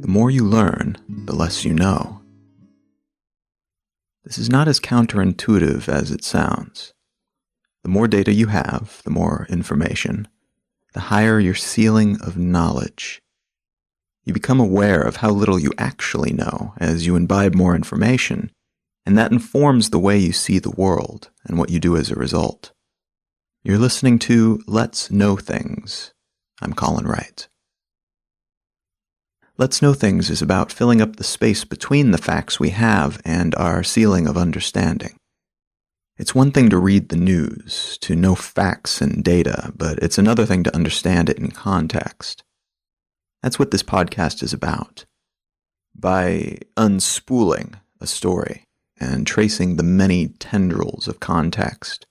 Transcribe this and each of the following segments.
The more you learn, the less you know. This is not as counterintuitive as it sounds. The more data you have, the more information, the higher your ceiling of knowledge. You become aware of how little you actually know as you imbibe more information, and that informs the way you see the world and what you do as a result. You're listening to Let's Know Things. I'm Colin Wright. Let's Know Things is about filling up the space between the facts we have and our ceiling of understanding. It's one thing to read the news, to know facts and data, but it's another thing to understand it in context. That's what this podcast is about. By unspooling a story and tracing the many tendrils of context,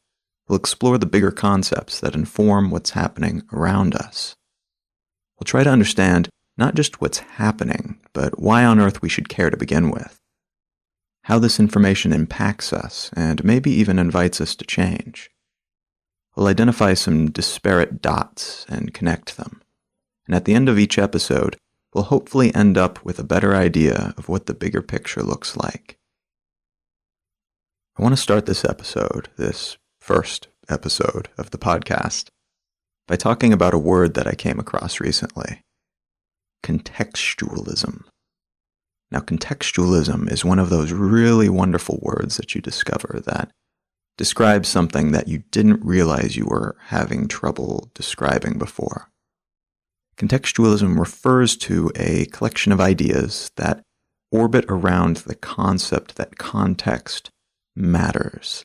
we'll explore the bigger concepts that inform what's happening around us. We'll try to understand not just what's happening, but why on earth we should care to begin with. How this information impacts us and maybe even invites us to change. We'll identify some disparate dots and connect them and at the end of each episode, we'll hopefully end up with a better idea of what the bigger picture looks like. I want to start this episode, this first episode of the podcast, by talking about a word that I came across recently contextualism. Now, contextualism is one of those really wonderful words that you discover that describes something that you didn't realize you were having trouble describing before. Contextualism refers to a collection of ideas that orbit around the concept that context matters.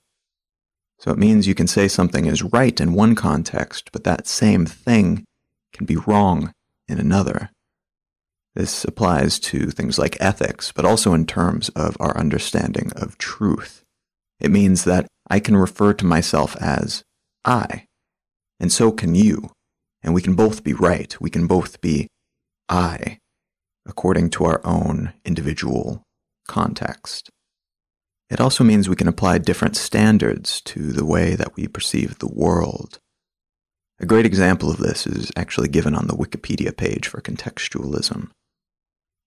So it means you can say something is right in one context, but that same thing can be wrong in another. This applies to things like ethics, but also in terms of our understanding of truth. It means that I can refer to myself as I, and so can you and we can both be right. We can both be I, according to our own individual context. It also means we can apply different standards to the way that we perceive the world. A great example of this is actually given on the Wikipedia page for contextualism.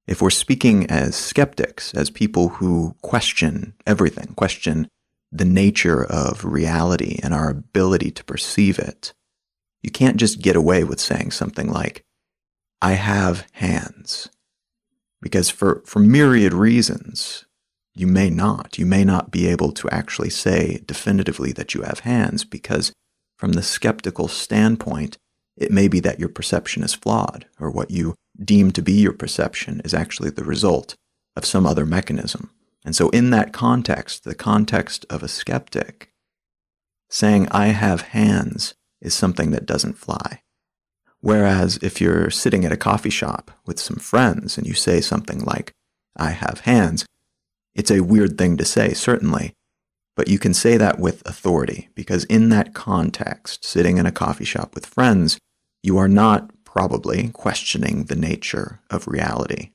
If we're speaking as skeptics, as people who question everything, question the nature of reality and our ability to perceive it, you can't just get away with saying something like, I have hands. Because for, for myriad reasons, you may not. You may not be able to actually say definitively that you have hands because from the skeptical standpoint, it may be that your perception is flawed or what you deem to be your perception is actually the result of some other mechanism. And so in that context, the context of a skeptic, saying I have hands is something that doesn't fly. Whereas if you're sitting at a coffee shop with some friends and you say something like, I have hands, it's a weird thing to say, certainly, but you can say that with authority because in that context, sitting in a coffee shop with friends, you are not probably questioning the nature of reality.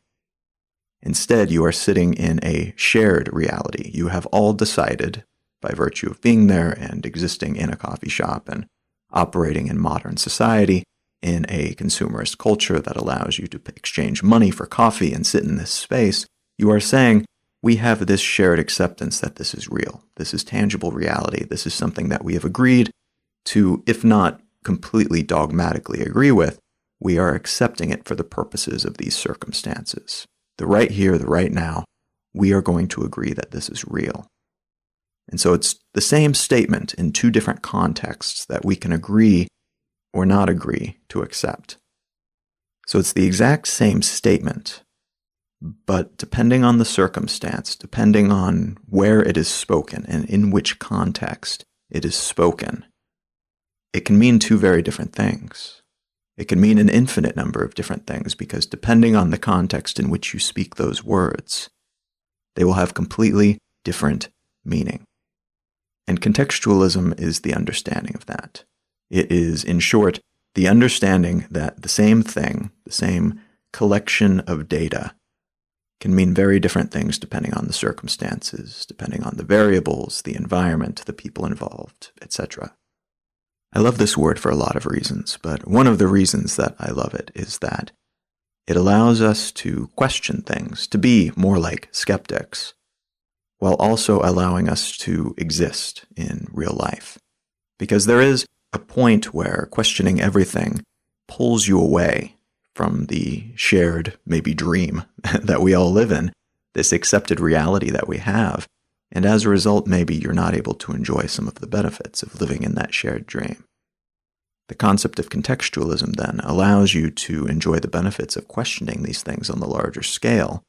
Instead, you are sitting in a shared reality. You have all decided, by virtue of being there and existing in a coffee shop and operating in modern society in a consumerist culture that allows you to exchange money for coffee and sit in this space, you are saying, we have this shared acceptance that this is real. This is tangible reality. This is something that we have agreed to, if not completely dogmatically agree with, we are accepting it for the purposes of these circumstances. The right here, the right now, we are going to agree that this is real. And so it's the same statement in two different contexts that we can agree or not agree to accept. So it's the exact same statement, but depending on the circumstance, depending on where it is spoken and in which context it is spoken, it can mean two very different things. It can mean an infinite number of different things because depending on the context in which you speak those words, they will have completely different meaning. And contextualism is the understanding of that. It is, in short, the understanding that the same thing, the same collection of data, can mean very different things depending on the circumstances, depending on the variables, the environment, the people involved, etc. I love this word for a lot of reasons, but one of the reasons that I love it is that it allows us to question things, to be more like skeptics, while also allowing us to exist in real life. Because there is a point where questioning everything pulls you away from the shared, maybe dream that we all live in, this accepted reality that we have. And as a result, maybe you're not able to enjoy some of the benefits of living in that shared dream. The concept of contextualism then allows you to enjoy the benefits of questioning these things on the larger scale,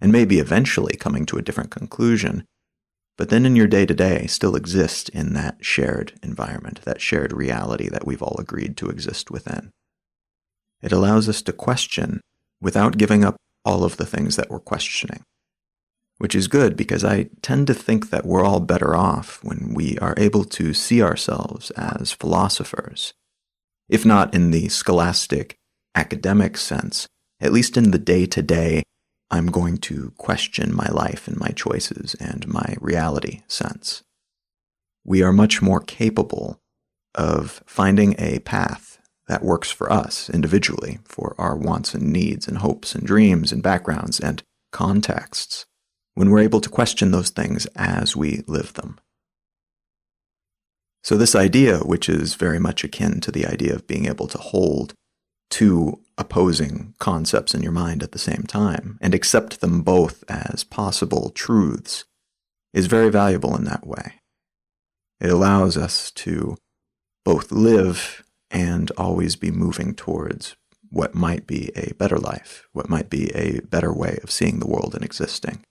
and maybe eventually coming to a different conclusion, but then in your day to day still exist in that shared environment, that shared reality that we've all agreed to exist within. It allows us to question without giving up all of the things that we're questioning, which is good because I tend to think that we're all better off when we are able to see ourselves as philosophers, if not in the scholastic academic sense, at least in the day to day, I'm going to question my life and my choices and my reality sense. We are much more capable of finding a path that works for us individually, for our wants and needs and hopes and dreams and backgrounds and contexts, when we're able to question those things as we live them. So, this idea, which is very much akin to the idea of being able to hold two opposing concepts in your mind at the same time and accept them both as possible truths, is very valuable in that way. It allows us to both live and always be moving towards what might be a better life, what might be a better way of seeing the world and existing.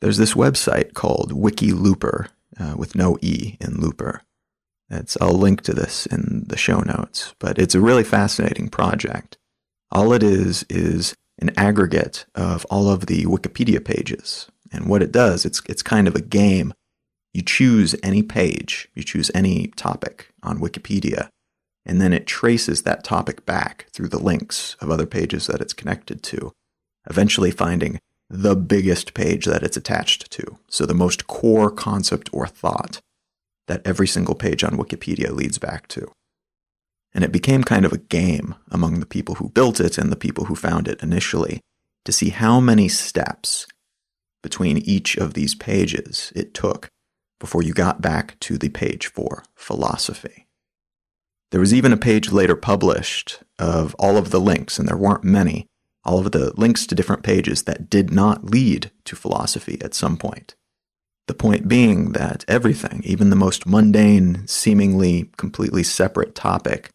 There's this website called WikiLoopr, uh, with no E in Looper. It's, I'll link to this in the show notes, but it's a really fascinating project. All it is is an aggregate of all of the Wikipedia pages. And what it does, it's, it's kind of a game. You choose any page, you choose any topic on Wikipedia, and then it traces that topic back through the links of other pages that it's connected to, eventually finding the biggest page that it's attached to. So the most core concept or thought that every single page on Wikipedia leads back to. And it became kind of a game among the people who built it and the people who found it initially to see how many steps between each of these pages it took before you got back to the page for philosophy. There was even a page later published of all of the links, and there weren't many, all of the links to different pages that did not lead to philosophy at some point. The point being that everything, even the most mundane, seemingly completely separate topic,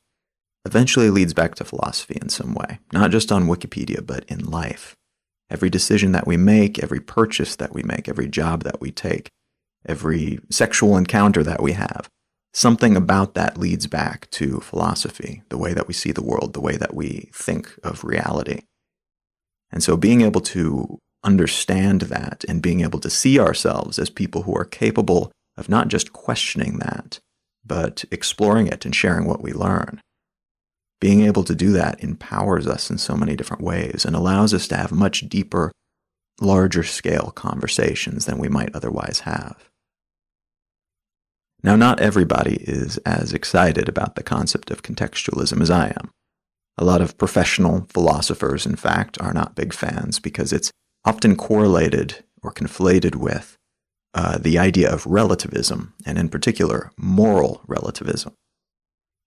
eventually leads back to philosophy in some way, not just on Wikipedia, but in life. Every decision that we make, every purchase that we make, every job that we take, every sexual encounter that we have, something about that leads back to philosophy, the way that we see the world, the way that we think of reality. And so being able to understand that and being able to see ourselves as people who are capable of not just questioning that, but exploring it and sharing what we learn. Being able to do that empowers us in so many different ways and allows us to have much deeper, larger scale conversations than we might otherwise have. Now, not everybody is as excited about the concept of contextualism as I am. A lot of professional philosophers, in fact, are not big fans because it's often correlated or conflated with uh, the idea of relativism, and in particular, moral relativism.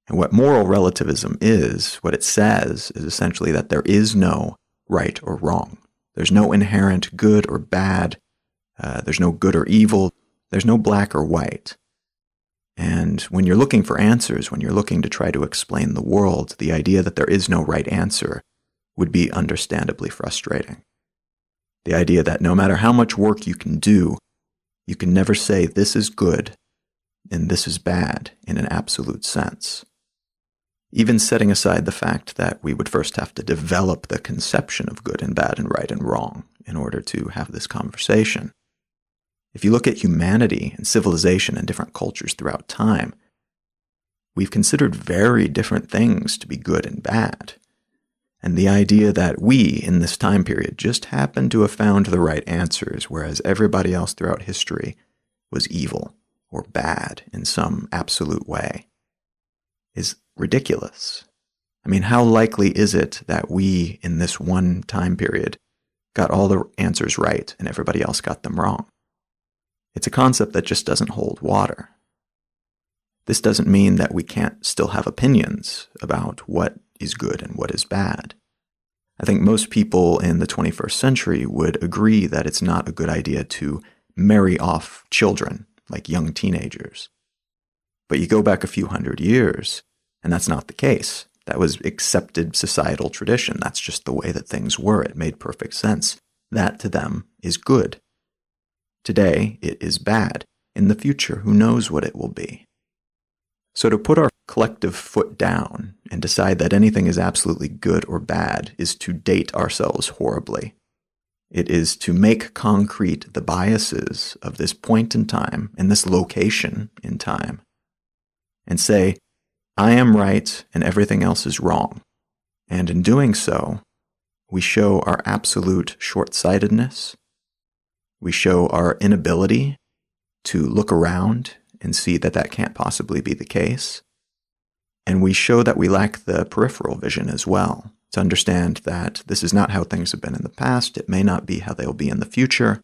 And what moral relativism is, what it says, is essentially that there is no right or wrong. There's no inherent good or bad. Uh, there's no good or evil. There's no black or white. And when you're looking for answers, when you're looking to try to explain the world, the idea that there is no right answer would be understandably frustrating. The idea that no matter how much work you can do, you can never say this is good and this is bad in an absolute sense. Even setting aside the fact that we would first have to develop the conception of good and bad and right and wrong in order to have this conversation. If you look at humanity and civilization and different cultures throughout time, we've considered very different things to be good and bad. And the idea that we, in this time period, just happened to have found the right answers, whereas everybody else throughout history was evil or bad in some absolute way, is ridiculous. I mean, how likely is it that we, in this one time period, got all the answers right and everybody else got them wrong? It's a concept that just doesn't hold water. This doesn't mean that we can't still have opinions about what is good and what is bad. I think most people in the 21st century would agree that it's not a good idea to marry off children like young teenagers. But you go back a few hundred years, and that's not the case. That was accepted societal tradition. That's just the way that things were. It made perfect sense. That to them is good. Today, it is bad. In the future, who knows what it will be? So to put our collective foot down and decide that anything is absolutely good or bad is to date ourselves horribly. It is to make concrete the biases of this point in time and this location in time and say, I am right and everything else is wrong. And in doing so, we show our absolute short sightedness. We show our inability to look around and see that that can't possibly be the case. And we show that we lack the peripheral vision as well to understand that this is not how things have been in the past. It may not be how they'll be in the future.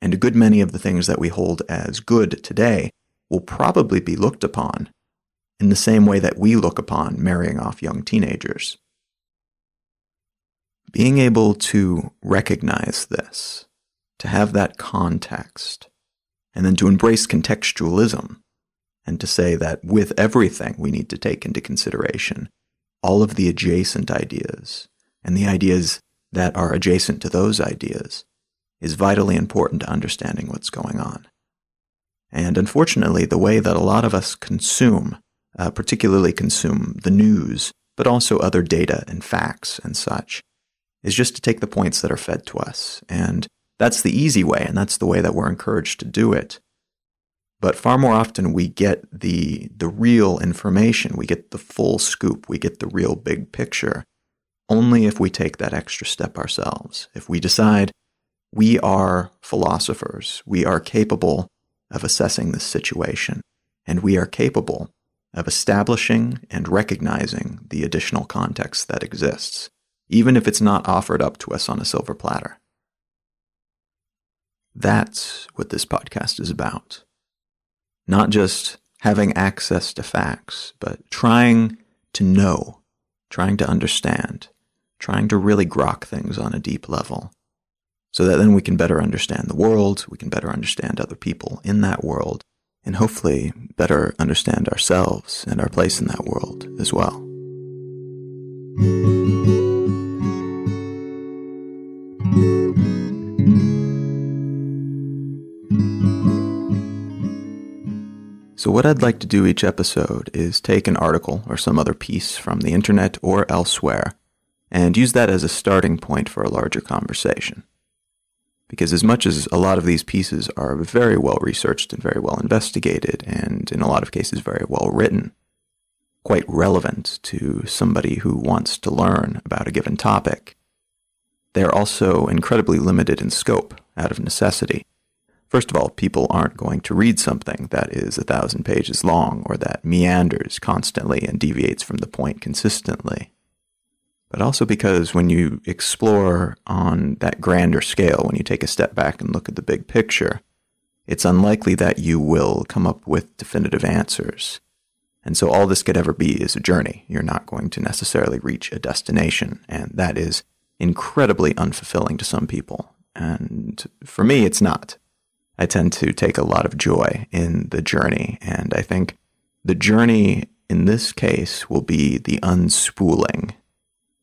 And a good many of the things that we hold as good today will probably be looked upon in the same way that we look upon marrying off young teenagers. Being able to recognize this, to have that context, and then to embrace contextualism and to say that with everything we need to take into consideration all of the adjacent ideas and the ideas that are adjacent to those ideas is vitally important to understanding what's going on. And unfortunately, the way that a lot of us consume, uh, particularly consume the news, but also other data and facts and such, is just to take the points that are fed to us. And that's the easy way, and that's the way that we're encouraged to do it. But far more often, we get the, the real information, we get the full scoop, we get the real big picture, only if we take that extra step ourselves. If we decide we are philosophers, we are capable of assessing this situation, and we are capable of establishing and recognizing the additional context that exists, even if it's not offered up to us on a silver platter. That's what this podcast is about not just having access to facts, but trying to know, trying to understand, trying to really grok things on a deep level. So that then we can better understand the world, we can better understand other people in that world, and hopefully better understand ourselves and our place in that world as well. So, what I'd like to do each episode is take an article or some other piece from the internet or elsewhere and use that as a starting point for a larger conversation. Because, as much as a lot of these pieces are very well researched and very well investigated, and in a lot of cases very well written, quite relevant to somebody who wants to learn about a given topic, they're also incredibly limited in scope out of necessity First of all, people aren't going to read something that is a thousand pages long or that meanders constantly and deviates from the point consistently. But also because when you explore on that grander scale, when you take a step back and look at the big picture, it's unlikely that you will come up with definitive answers. And so all this could ever be is a journey. You're not going to necessarily reach a destination. And that is incredibly unfulfilling to some people. And for me, it's not. I tend to take a lot of joy in the journey. And I think the journey in this case will be the unspooling.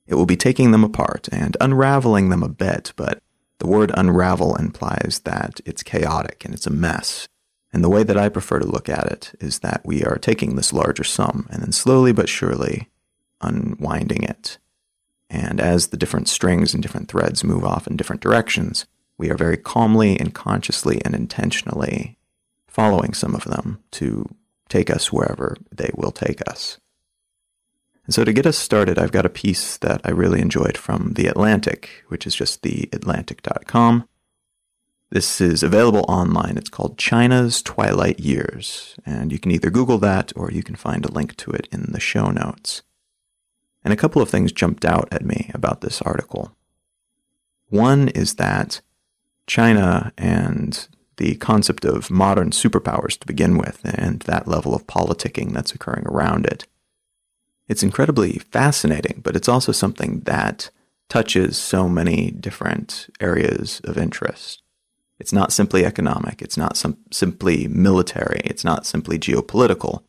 It will be taking them apart and unraveling them a bit, but the word unravel implies that it's chaotic and it's a mess. And the way that I prefer to look at it is that we are taking this larger sum and then slowly but surely unwinding it. And as the different strings and different threads move off in different directions, we are very calmly and consciously and intentionally following some of them to take us wherever they will take us. And so to get us started, I've got a piece that I really enjoyed from The Atlantic, which is just theatlantic.com. This is available online. It's called China's Twilight Years, and you can either Google that or you can find a link to it in the show notes. And a couple of things jumped out at me about this article. One is that China and the concept of modern superpowers to begin with and that level of politicking that's occurring around it. It's incredibly fascinating, but it's also something that touches so many different areas of interest. It's not simply economic, it's not simply military, it's not simply geopolitical,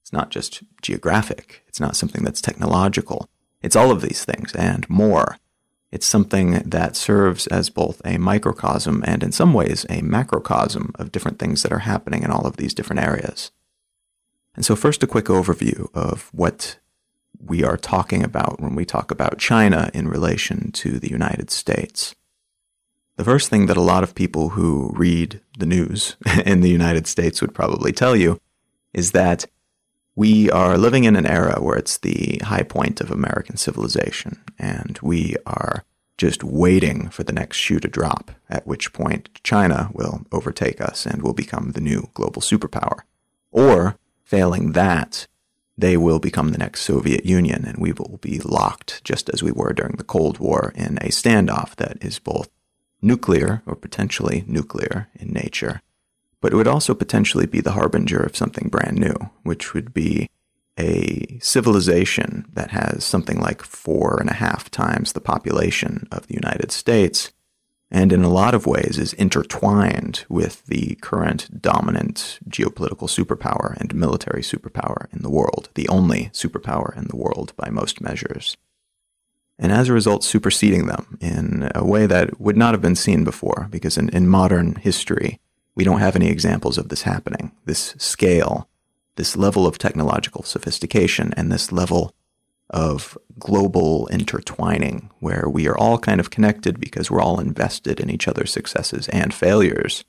it's not just geographic, it's not something that's technological. It's all of these things and more. It's something that serves as both a microcosm and, in some ways, a macrocosm of different things that are happening in all of these different areas. And so, first, a quick overview of what we are talking about when we talk about China in relation to the United States. The first thing that a lot of people who read the news in the United States would probably tell you is that we are living in an era where it's the high point of American civilization, and we are just waiting for the next shoe to drop, at which point China will overtake us and will become the new global superpower. Or, failing that, they will become the next Soviet Union, and we will be locked, just as we were during the Cold War, in a standoff that is both nuclear or potentially nuclear in nature but it would also potentially be the harbinger of something brand new, which would be a civilization that has something like four and a half times the population of the United States, and in a lot of ways is intertwined with the current dominant geopolitical superpower and military superpower in the world, the only superpower in the world by most measures. And as a result, superseding them in a way that would not have been seen before, because in, in modern history, we don't have any examples of this happening, this scale, this level of technological sophistication, and this level of global intertwining where we are all kind of connected because we're all invested in each other's successes and failures.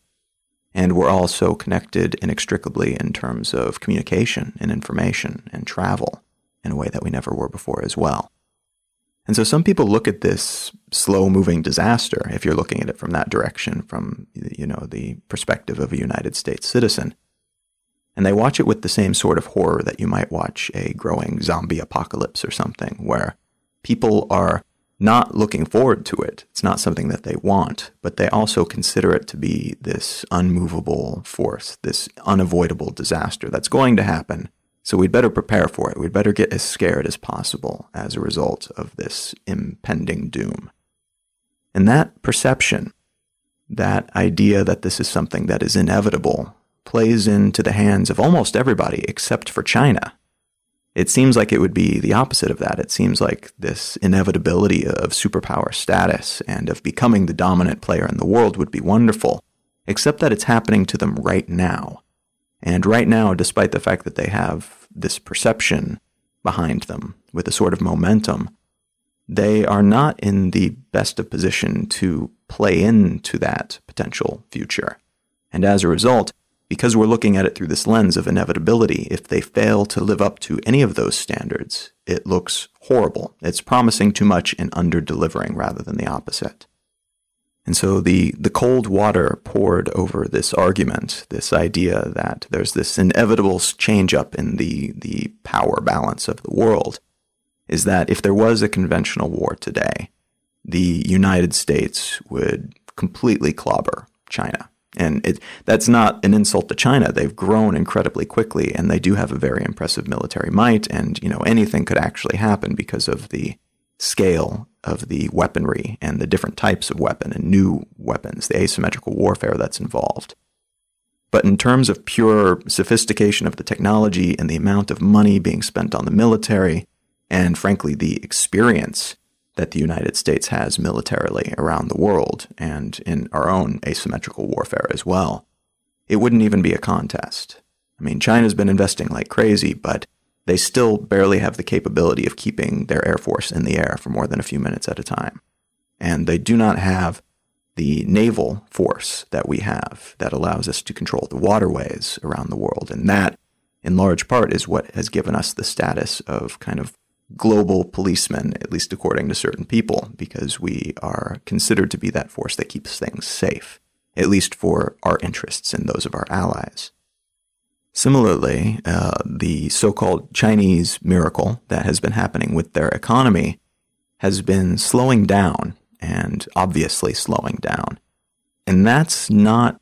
And we're all so connected inextricably in terms of communication and information and travel in a way that we never were before as well. And so some people look at this slow moving disaster, if you're looking at it from that direction, from you know the perspective of a United States citizen, and they watch it with the same sort of horror that you might watch a growing zombie apocalypse or something, where people are not looking forward to it. It's not something that they want, but they also consider it to be this unmovable force, this unavoidable disaster that's going to happen so we'd better prepare for it. We'd better get as scared as possible as a result of this impending doom. And that perception, that idea that this is something that is inevitable, plays into the hands of almost everybody except for China. It seems like it would be the opposite of that. It seems like this inevitability of superpower status and of becoming the dominant player in the world would be wonderful, except that it's happening to them right now. And right now, despite the fact that they have this perception behind them with a sort of momentum, they are not in the best of position to play into that potential future. And as a result, because we're looking at it through this lens of inevitability, if they fail to live up to any of those standards, it looks horrible. It's promising too much and under delivering rather than the opposite. And so the, the cold water poured over this argument, this idea that there's this inevitable change up in the, the power balance of the world, is that if there was a conventional war today, the United States would completely clobber China. And it, that's not an insult to China. They've grown incredibly quickly, and they do have a very impressive military might. And you know anything could actually happen because of the scale of the weaponry and the different types of weapon and new weapons, the asymmetrical warfare that's involved. But in terms of pure sophistication of the technology and the amount of money being spent on the military, and frankly, the experience that the United States has militarily around the world and in our own asymmetrical warfare as well, it wouldn't even be a contest. I mean, China's been investing like crazy, but they still barely have the capability of keeping their Air Force in the air for more than a few minutes at a time. And they do not have the naval force that we have that allows us to control the waterways around the world. And that, in large part, is what has given us the status of kind of global policemen, at least according to certain people, because we are considered to be that force that keeps things safe, at least for our interests and those of our allies. Similarly, uh, the so called Chinese miracle that has been happening with their economy has been slowing down and obviously slowing down. And that's not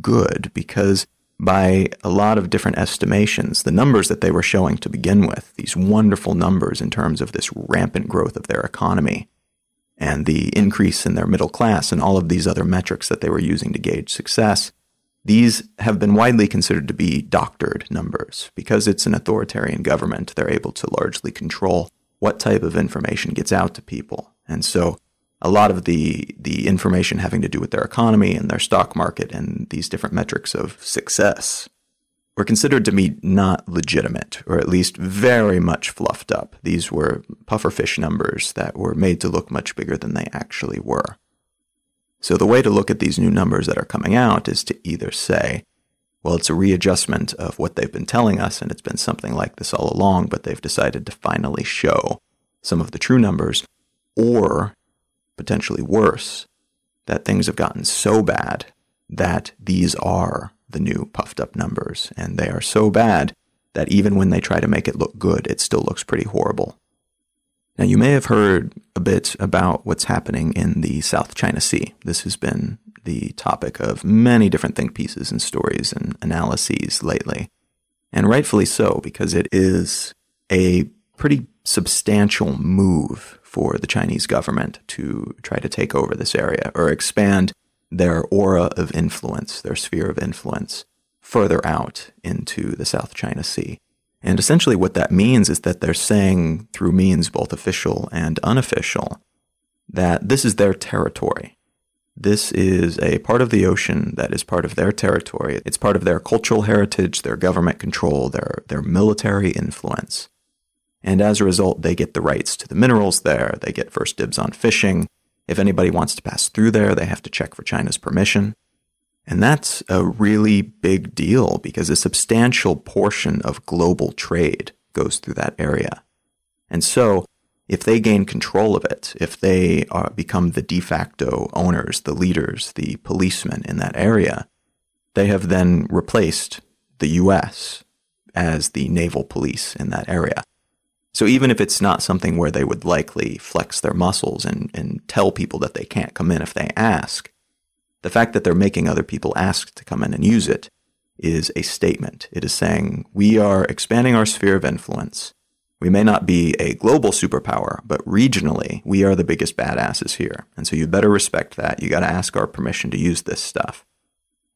good because by a lot of different estimations, the numbers that they were showing to begin with, these wonderful numbers in terms of this rampant growth of their economy and the increase in their middle class and all of these other metrics that they were using to gauge success, these have been widely considered to be doctored numbers. Because it's an authoritarian government, they're able to largely control what type of information gets out to people. And so a lot of the the information having to do with their economy and their stock market and these different metrics of success were considered to be not legitimate, or at least very much fluffed up. These were pufferfish numbers that were made to look much bigger than they actually were. So the way to look at these new numbers that are coming out is to either say, well, it's a readjustment of what they've been telling us, and it's been something like this all along, but they've decided to finally show some of the true numbers, or potentially worse, that things have gotten so bad that these are the new puffed up numbers. And they are so bad that even when they try to make it look good, it still looks pretty horrible. Now, you may have heard a bit about what's happening in the South China Sea. This has been the topic of many different think pieces and stories and analyses lately. And rightfully so, because it is a pretty substantial move for the Chinese government to try to take over this area or expand their aura of influence, their sphere of influence, further out into the South China Sea. And essentially, what that means is that they're saying, through means both official and unofficial, that this is their territory. This is a part of the ocean that is part of their territory. It's part of their cultural heritage, their government control, their, their military influence. And as a result, they get the rights to the minerals there. They get first dibs on fishing. If anybody wants to pass through there, they have to check for China's permission. And that's a really big deal because a substantial portion of global trade goes through that area. And so, if they gain control of it, if they are, become the de facto owners, the leaders, the policemen in that area, they have then replaced the US as the naval police in that area. So even if it's not something where they would likely flex their muscles and, and tell people that they can't come in if they ask, the fact that they're making other people ask to come in and use it is a statement. It is saying, we are expanding our sphere of influence. We may not be a global superpower, but regionally, we are the biggest badasses here. And so you better respect that. You got to ask our permission to use this stuff.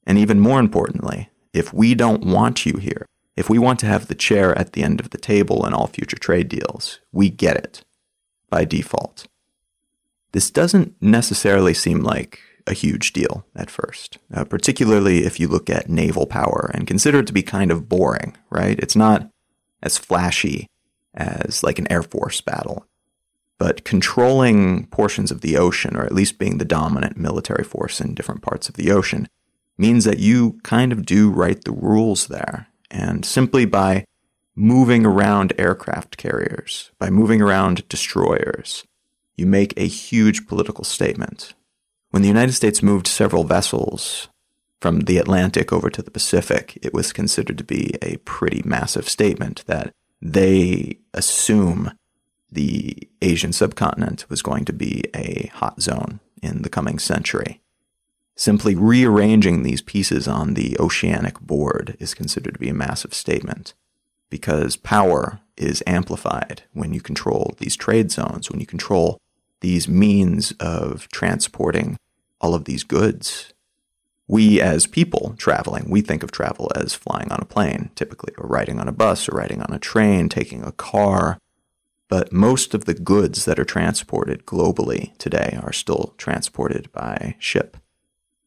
And even more importantly, if we don't want you here, if we want to have the chair at the end of the table in all future trade deals, we get it by default. This doesn't necessarily seem like a huge deal at first, uh, particularly if you look at naval power and consider it to be kind of boring, right? It's not as flashy as like an Air Force battle. But controlling portions of the ocean, or at least being the dominant military force in different parts of the ocean, means that you kind of do write the rules there. And simply by moving around aircraft carriers, by moving around destroyers, you make a huge political statement. When the United States moved several vessels from the Atlantic over to the Pacific, it was considered to be a pretty massive statement that they assume the Asian subcontinent was going to be a hot zone in the coming century. Simply rearranging these pieces on the oceanic board is considered to be a massive statement because power is amplified when you control these trade zones, when you control these means of transporting all of these goods. We, as people traveling, we think of travel as flying on a plane, typically, or riding on a bus, or riding on a train, taking a car. But most of the goods that are transported globally today are still transported by ship.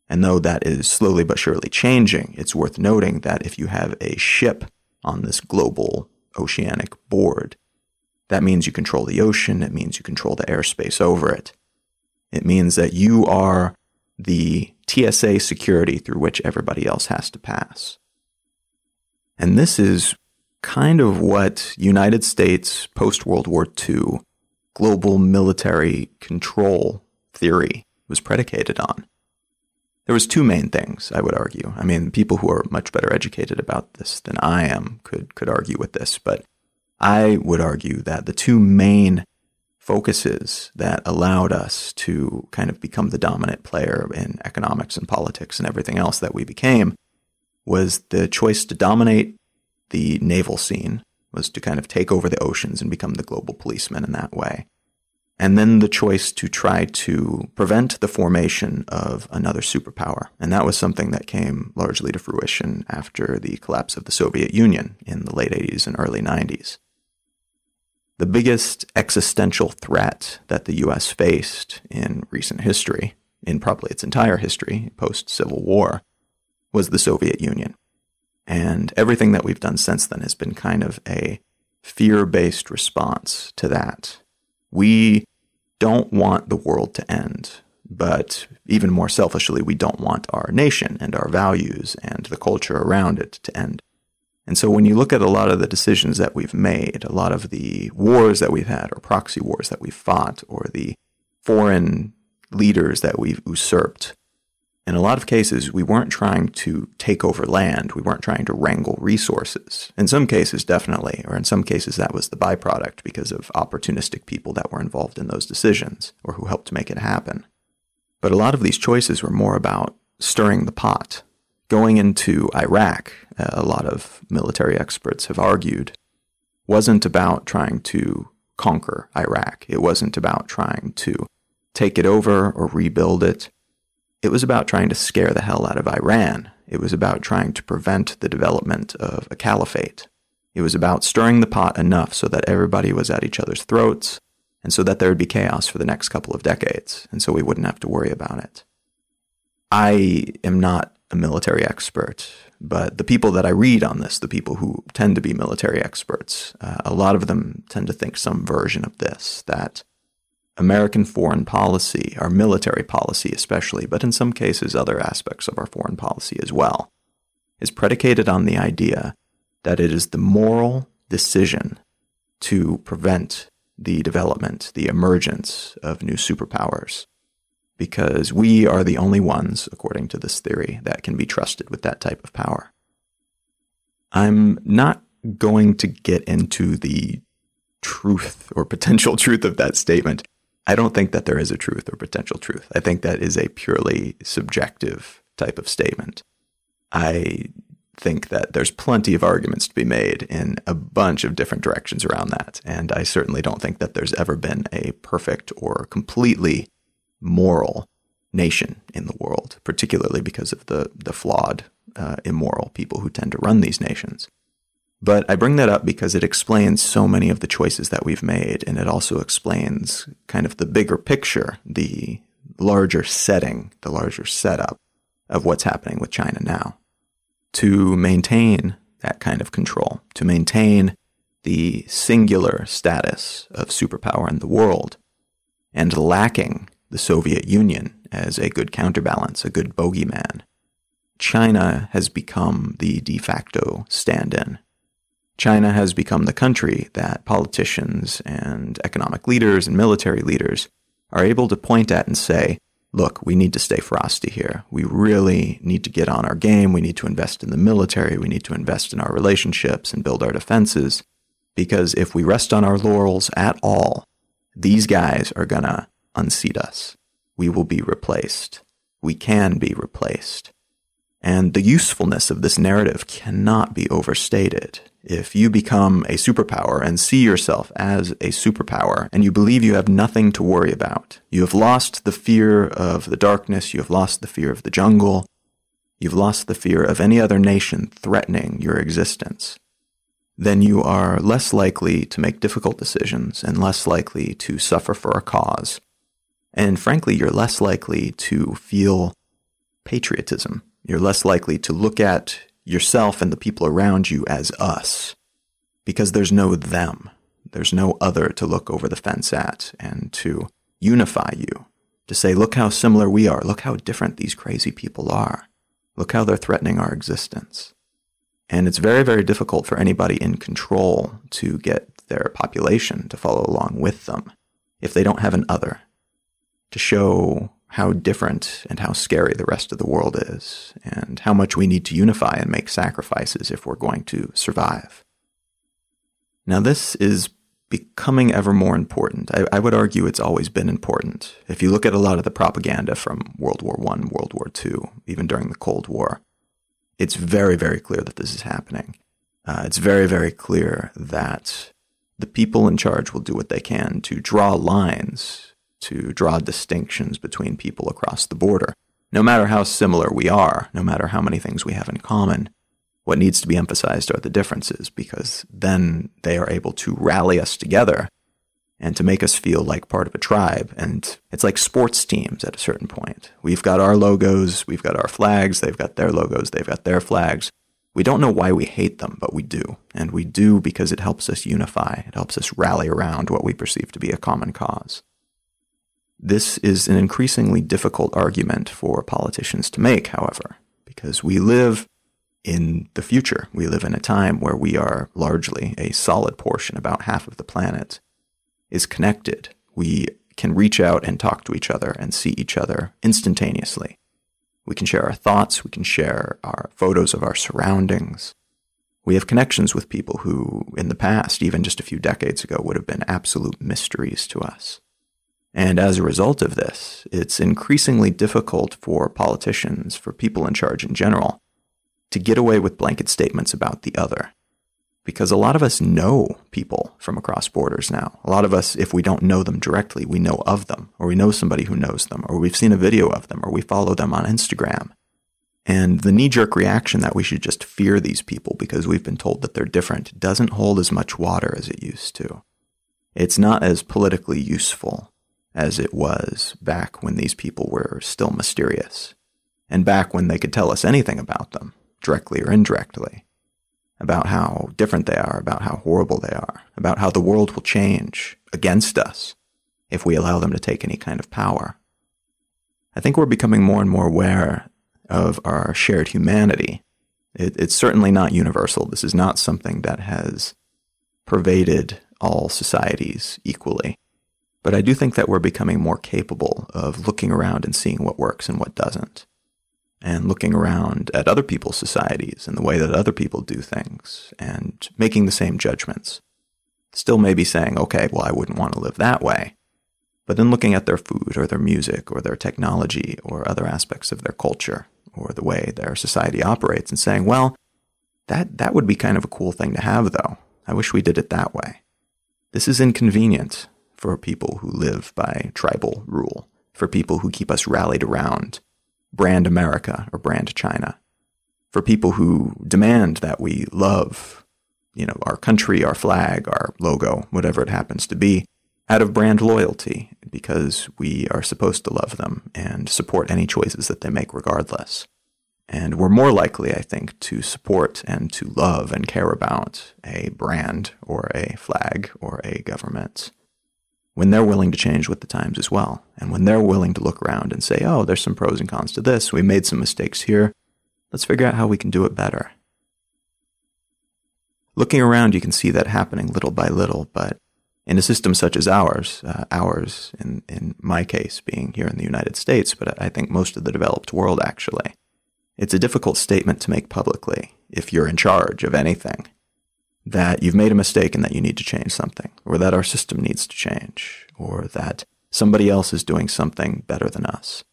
And though that is slowly but surely changing, it's worth noting that if you have a ship on this global oceanic board, that means you control the ocean, it means you control the airspace over it. It means that you are the TSA security through which everybody else has to pass. And this is kind of what United States post World War II global military control theory was predicated on. There was two main things, I would argue. I mean, people who are much better educated about this than I am could could argue with this, but I would argue that the two main focuses that allowed us to kind of become the dominant player in economics and politics and everything else that we became was the choice to dominate the naval scene, was to kind of take over the oceans and become the global policeman in that way. And then the choice to try to prevent the formation of another superpower. And that was something that came largely to fruition after the collapse of the Soviet Union in the late 80s and early 90s. The biggest existential threat that the US faced in recent history, in probably its entire history post Civil War, was the Soviet Union. And everything that we've done since then has been kind of a fear based response to that. We don't want the world to end, but even more selfishly, we don't want our nation and our values and the culture around it to end. And so when you look at a lot of the decisions that we've made, a lot of the wars that we've had, or proxy wars that we've fought, or the foreign leaders that we've usurped, in a lot of cases, we weren't trying to take over land. We weren't trying to wrangle resources. In some cases, definitely, or in some cases, that was the byproduct because of opportunistic people that were involved in those decisions or who helped make it happen. But a lot of these choices were more about stirring the pot. Going into Iraq, uh, a lot of military experts have argued, wasn't about trying to conquer Iraq. It wasn't about trying to take it over or rebuild it. It was about trying to scare the hell out of Iran. It was about trying to prevent the development of a caliphate. It was about stirring the pot enough so that everybody was at each other's throats and so that there would be chaos for the next couple of decades and so we wouldn't have to worry about it. I am not a military expert, but the people that I read on this, the people who tend to be military experts, uh, a lot of them tend to think some version of this that American foreign policy, our military policy especially, but in some cases other aspects of our foreign policy as well, is predicated on the idea that it is the moral decision to prevent the development, the emergence of new superpowers. Because we are the only ones, according to this theory, that can be trusted with that type of power. I'm not going to get into the truth or potential truth of that statement. I don't think that there is a truth or potential truth. I think that is a purely subjective type of statement. I think that there's plenty of arguments to be made in a bunch of different directions around that. And I certainly don't think that there's ever been a perfect or completely moral nation in the world, particularly because of the, the flawed, uh, immoral people who tend to run these nations. But I bring that up because it explains so many of the choices that we've made, and it also explains kind of the bigger picture, the larger setting, the larger setup of what's happening with China now. To maintain that kind of control, to maintain the singular status of superpower in the world, and lacking the Soviet Union as a good counterbalance, a good bogeyman, China has become the de facto stand in China has become the country that politicians and economic leaders and military leaders are able to point at and say, look, we need to stay frosty here. We really need to get on our game. We need to invest in the military. We need to invest in our relationships and build our defenses. Because if we rest on our laurels at all, these guys are going to unseat us. We will be replaced. We can be replaced. And the usefulness of this narrative cannot be overstated. If you become a superpower and see yourself as a superpower and you believe you have nothing to worry about, you have lost the fear of the darkness, you have lost the fear of the jungle, you've lost the fear of any other nation threatening your existence, then you are less likely to make difficult decisions and less likely to suffer for a cause. And frankly, you're less likely to feel patriotism you're less likely to look at yourself and the people around you as us because there's no them. There's no other to look over the fence at and to unify you, to say, look how similar we are. Look how different these crazy people are. Look how they're threatening our existence. And it's very, very difficult for anybody in control to get their population to follow along with them if they don't have an other to show how different and how scary the rest of the world is, and how much we need to unify and make sacrifices if we're going to survive. Now, this is becoming ever more important. I, I, would argue it's always been important. If you look at a lot of the propaganda from World War I, World War II, even during the Cold War, it's very, very clear that this is happening. Uh, it's very, very clear that the people in charge will do what they can to draw lines to draw distinctions between people across the border. No matter how similar we are, no matter how many things we have in common, what needs to be emphasized are the differences because then they are able to rally us together and to make us feel like part of a tribe. And it's like sports teams at a certain point. We've got our logos, we've got our flags, they've got their logos, they've got their flags. We don't know why we hate them, but we do. And we do because it helps us unify. It helps us rally around what we perceive to be a common cause. This is an increasingly difficult argument for politicians to make, however, because we live in the future. We live in a time where we are largely a solid portion, about half of the planet, is connected. We can reach out and talk to each other and see each other instantaneously. We can share our thoughts, we can share our photos of our surroundings. We have connections with people who, in the past, even just a few decades ago, would have been absolute mysteries to us. And as a result of this, it's increasingly difficult for politicians, for people in charge in general, to get away with blanket statements about the other. Because a lot of us know people from across borders now. A lot of us, if we don't know them directly, we know of them, or we know somebody who knows them, or we've seen a video of them, or we follow them on Instagram. And the knee jerk reaction that we should just fear these people because we've been told that they're different doesn't hold as much water as it used to. It's not as politically useful as it was back when these people were still mysterious, and back when they could tell us anything about them, directly or indirectly, about how different they are, about how horrible they are, about how the world will change against us if we allow them to take any kind of power. I think we're becoming more and more aware of our shared humanity. It, it's certainly not universal. This is not something that has pervaded all societies equally. But I do think that we're becoming more capable of looking around and seeing what works and what doesn't. And looking around at other people's societies and the way that other people do things and making the same judgments. Still maybe saying, okay, well, I wouldn't want to live that way. But then looking at their food or their music or their technology or other aspects of their culture or the way their society operates and saying, well, that, that would be kind of a cool thing to have, though. I wish we did it that way. This is inconvenient for people who live by tribal rule, for people who keep us rallied around brand America or brand China, for people who demand that we love, you know, our country, our flag, our logo, whatever it happens to be, out of brand loyalty because we are supposed to love them and support any choices that they make regardless. And we're more likely, I think, to support and to love and care about a brand or a flag or a government when they're willing to change with the times as well. And when they're willing to look around and say, oh, there's some pros and cons to this. We made some mistakes here. Let's figure out how we can do it better. Looking around, you can see that happening little by little, but in a system such as ours, uh, ours in, in my case being here in the United States, but I think most of the developed world actually, it's a difficult statement to make publicly if you're in charge of anything that you've made a mistake and that you need to change something, or that our system needs to change, or that somebody else is doing something better than us.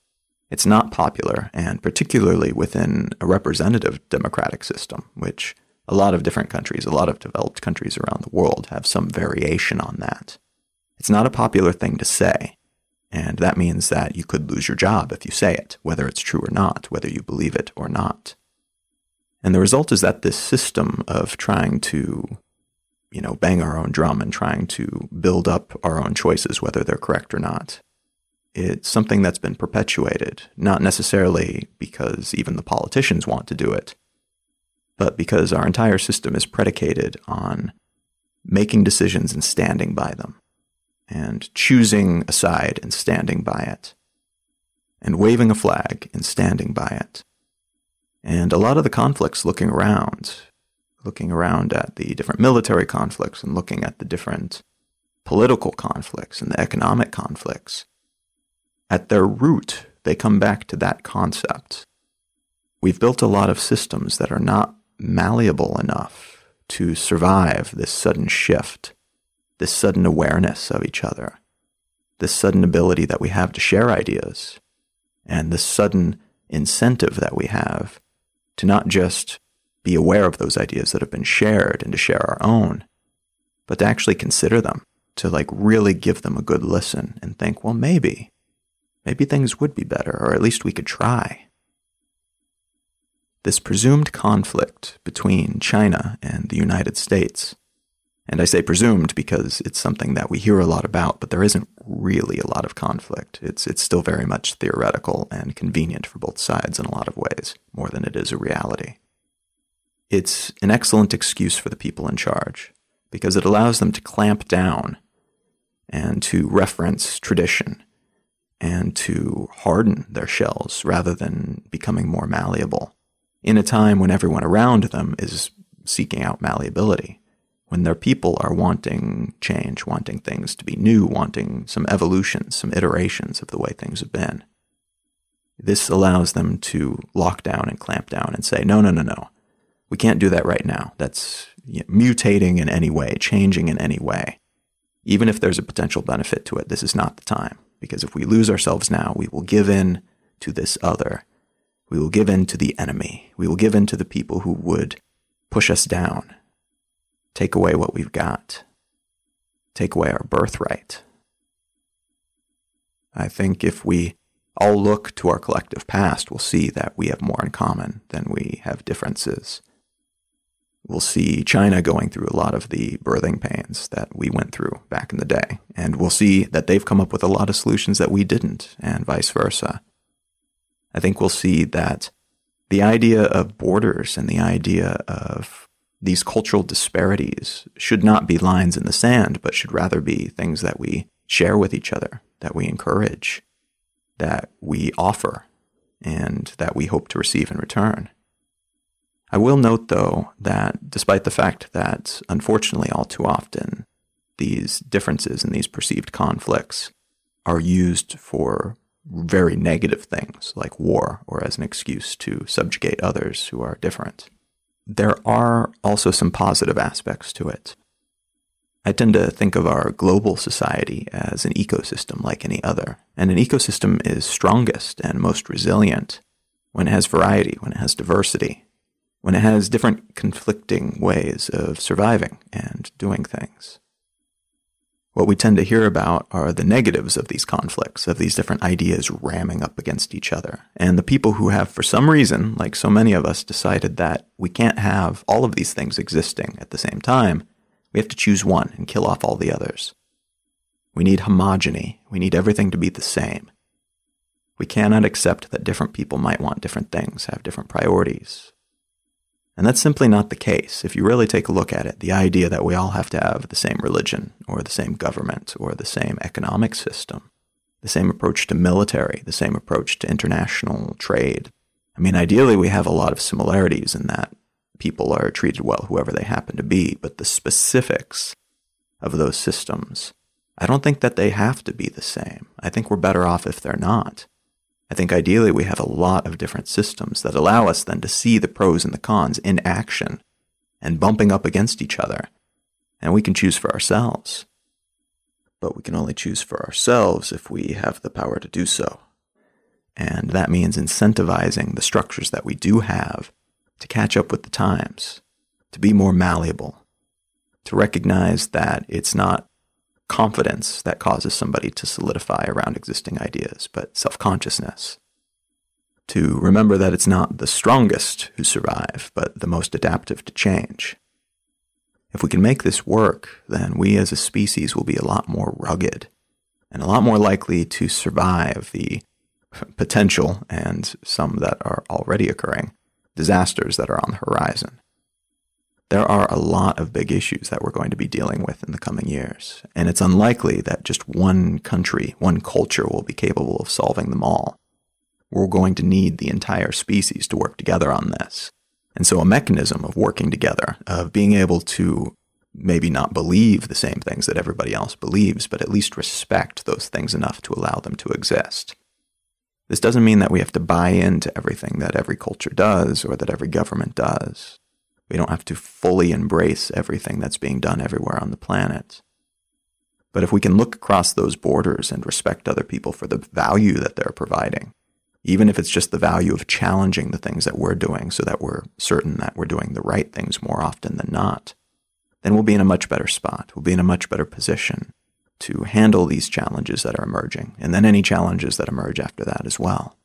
It's not popular, and particularly within a representative democratic system, which a lot of different countries, a lot of developed countries around the world have some variation on that. It's not a popular thing to say, and that means that you could lose your job if you say it, whether it's true or not, whether you believe it or not. And the result is that this system of trying to, you know, bang our own drum and trying to build up our own choices, whether they're correct or not, it's something that's been perpetuated, not necessarily because even the politicians want to do it, but because our entire system is predicated on making decisions and standing by them, and choosing a side and standing by it, and waving a flag and standing by it. And a lot of the conflicts looking around, looking around at the different military conflicts and looking at the different political conflicts and the economic conflicts, at their root, they come back to that concept. We've built a lot of systems that are not malleable enough to survive this sudden shift, this sudden awareness of each other, this sudden ability that we have to share ideas, and this sudden incentive that we have to not just be aware of those ideas that have been shared and to share our own, but to actually consider them, to like really give them a good listen and think, well, maybe, maybe things would be better, or at least we could try. This presumed conflict between China and the United States, and I say presumed because it's something that we hear a lot about, but there isn't really a lot of conflict. It's, it's still very much theoretical and convenient for both sides in a lot of ways, more than it is a reality. It's an excellent excuse for the people in charge because it allows them to clamp down and to reference tradition and to harden their shells rather than becoming more malleable in a time when everyone around them is seeking out malleability, when their people are wanting change, wanting things to be new, wanting some evolutions, some iterations of the way things have been. This allows them to lock down and clamp down and say, no, no, no, no. We can't do that right now. That's you know, mutating in any way, changing in any way. Even if there's a potential benefit to it, this is not the time. Because if we lose ourselves now, we will give in to this other. We will give in to the enemy. We will give in to the people who would push us down, take away what we've got, take away our birthright. I think if we all look to our collective past, we'll see that we have more in common than we have differences we'll see China going through a lot of the birthing pains that we went through back in the day. And we'll see that they've come up with a lot of solutions that we didn't, and vice versa. I think we'll see that the idea of borders and the idea of these cultural disparities should not be lines in the sand, but should rather be things that we share with each other, that we encourage, that we offer, and that we hope to receive in return. I will note, though, that despite the fact that, unfortunately, all too often, these differences and these perceived conflicts are used for very negative things like war or as an excuse to subjugate others who are different. There are also some positive aspects to it. I tend to think of our global society as an ecosystem like any other, and an ecosystem is strongest and most resilient when it has variety, when it has diversity, when it has different conflicting ways of surviving and doing things. What we tend to hear about are the negatives of these conflicts, of these different ideas ramming up against each other. And the people who have, for some reason, like so many of us, decided that we can't have all of these things existing at the same time, we have to choose one and kill off all the others. We need homogeny. We need everything to be the same. We cannot accept that different people might want different things, have different priorities, and that's simply not the case. If you really take a look at it, the idea that we all have to have the same religion, or the same government, or the same economic system, the same approach to military, the same approach to international trade. I mean, ideally, we have a lot of similarities in that people are treated well, whoever they happen to be, but the specifics of those systems, I don't think that they have to be the same. I think we're better off if they're not. I think ideally we have a lot of different systems that allow us then to see the pros and the cons in action and bumping up against each other. And we can choose for ourselves. But we can only choose for ourselves if we have the power to do so. And that means incentivizing the structures that we do have to catch up with the times, to be more malleable, to recognize that it's not confidence that causes somebody to solidify around existing ideas, but self consciousness. To remember that it's not the strongest who survive, but the most adaptive to change. If we can make this work, then we as a species will be a lot more rugged and a lot more likely to survive the potential and some that are already occurring disasters that are on the horizon there are a lot of big issues that we're going to be dealing with in the coming years. And it's unlikely that just one country, one culture will be capable of solving them all. We're going to need the entire species to work together on this. And so a mechanism of working together, of being able to maybe not believe the same things that everybody else believes, but at least respect those things enough to allow them to exist. This doesn't mean that we have to buy into everything that every culture does or that every government does. We don't have to fully embrace everything that's being done everywhere on the planet. But if we can look across those borders and respect other people for the value that they're providing, even if it's just the value of challenging the things that we're doing so that we're certain that we're doing the right things more often than not, then we'll be in a much better spot. We'll be in a much better position to handle these challenges that are emerging, and then any challenges that emerge after that as well.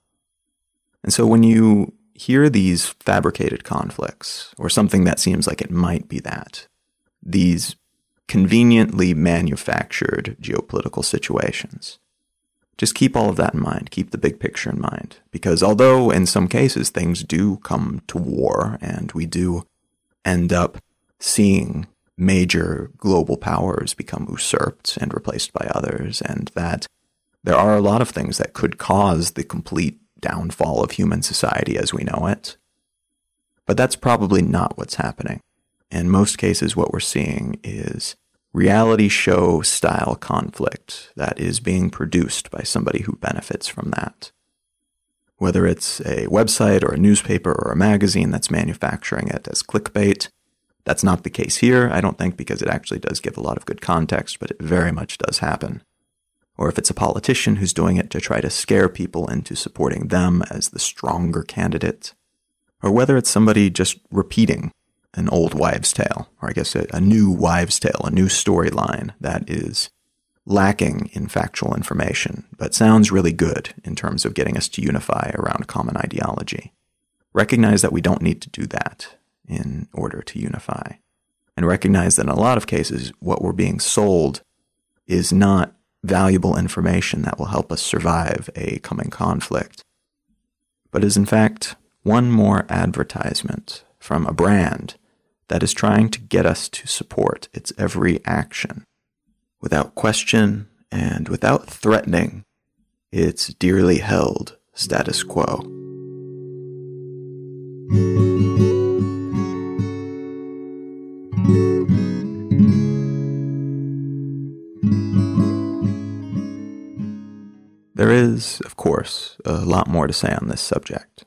And so when you hear these fabricated conflicts, or something that seems like it might be that, these conveniently manufactured geopolitical situations, just keep all of that in mind. Keep the big picture in mind. Because although in some cases things do come to war and we do end up seeing major global powers become usurped and replaced by others, and that there are a lot of things that could cause the complete downfall of human society as we know it. But that's probably not what's happening. In most cases, what we're seeing is reality show style conflict that is being produced by somebody who benefits from that. Whether it's a website or a newspaper or a magazine that's manufacturing it as clickbait, that's not the case here, I don't think, because it actually does give a lot of good context, but it very much does happen. Or if it's a politician who's doing it to try to scare people into supporting them as the stronger candidate. Or whether it's somebody just repeating an old wives' tale, or I guess a, a new wives' tale, a new storyline that is lacking in factual information, but sounds really good in terms of getting us to unify around common ideology. Recognize that we don't need to do that in order to unify. And recognize that in a lot of cases, what we're being sold is not valuable information that will help us survive a coming conflict, but is in fact one more advertisement from a brand that is trying to get us to support its every action without question and without threatening its dearly held status quo. There is, of course, a lot more to say on this subject.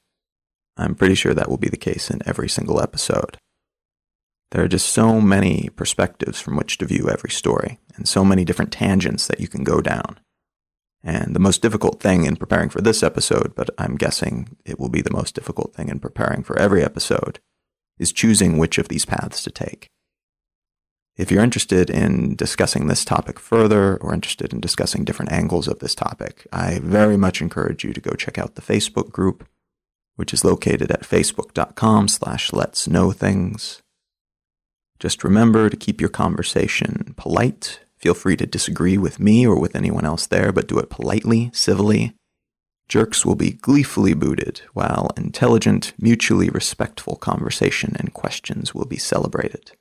I'm pretty sure that will be the case in every single episode. There are just so many perspectives from which to view every story, and so many different tangents that you can go down. And the most difficult thing in preparing for this episode, but I'm guessing it will be the most difficult thing in preparing for every episode, is choosing which of these paths to take. If you're interested in discussing this topic further or interested in discussing different angles of this topic, I very much encourage you to go check out the Facebook group, which is located at facebook.com slash let's know things. Just remember to keep your conversation polite. Feel free to disagree with me or with anyone else there, but do it politely, civilly. Jerks will be gleefully booted, while intelligent, mutually respectful conversation and questions will be celebrated.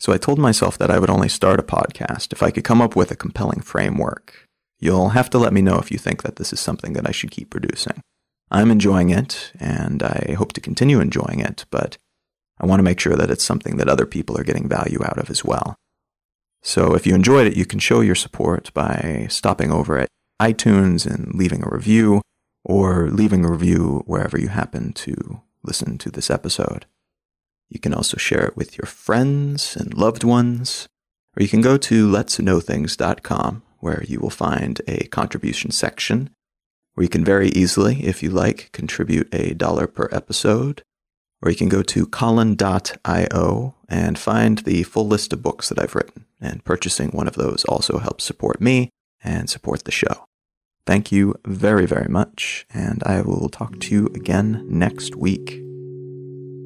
So I told myself that I would only start a podcast if I could come up with a compelling framework. You'll have to let me know if you think that this is something that I should keep producing. I'm enjoying it, and I hope to continue enjoying it, but I want to make sure that it's something that other people are getting value out of as well. So if you enjoyed it, you can show your support by stopping over at iTunes and leaving a review, or leaving a review wherever you happen to listen to this episode. You can also share it with your friends and loved ones, or you can go to letsknowthings.com where you will find a contribution section where you can very easily, if you like, contribute a dollar per episode or you can go to colin.io and find the full list of books that I've written. And purchasing one of those also helps support me and support the show. Thank you very, very much, and I will talk to you again next week.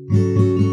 Música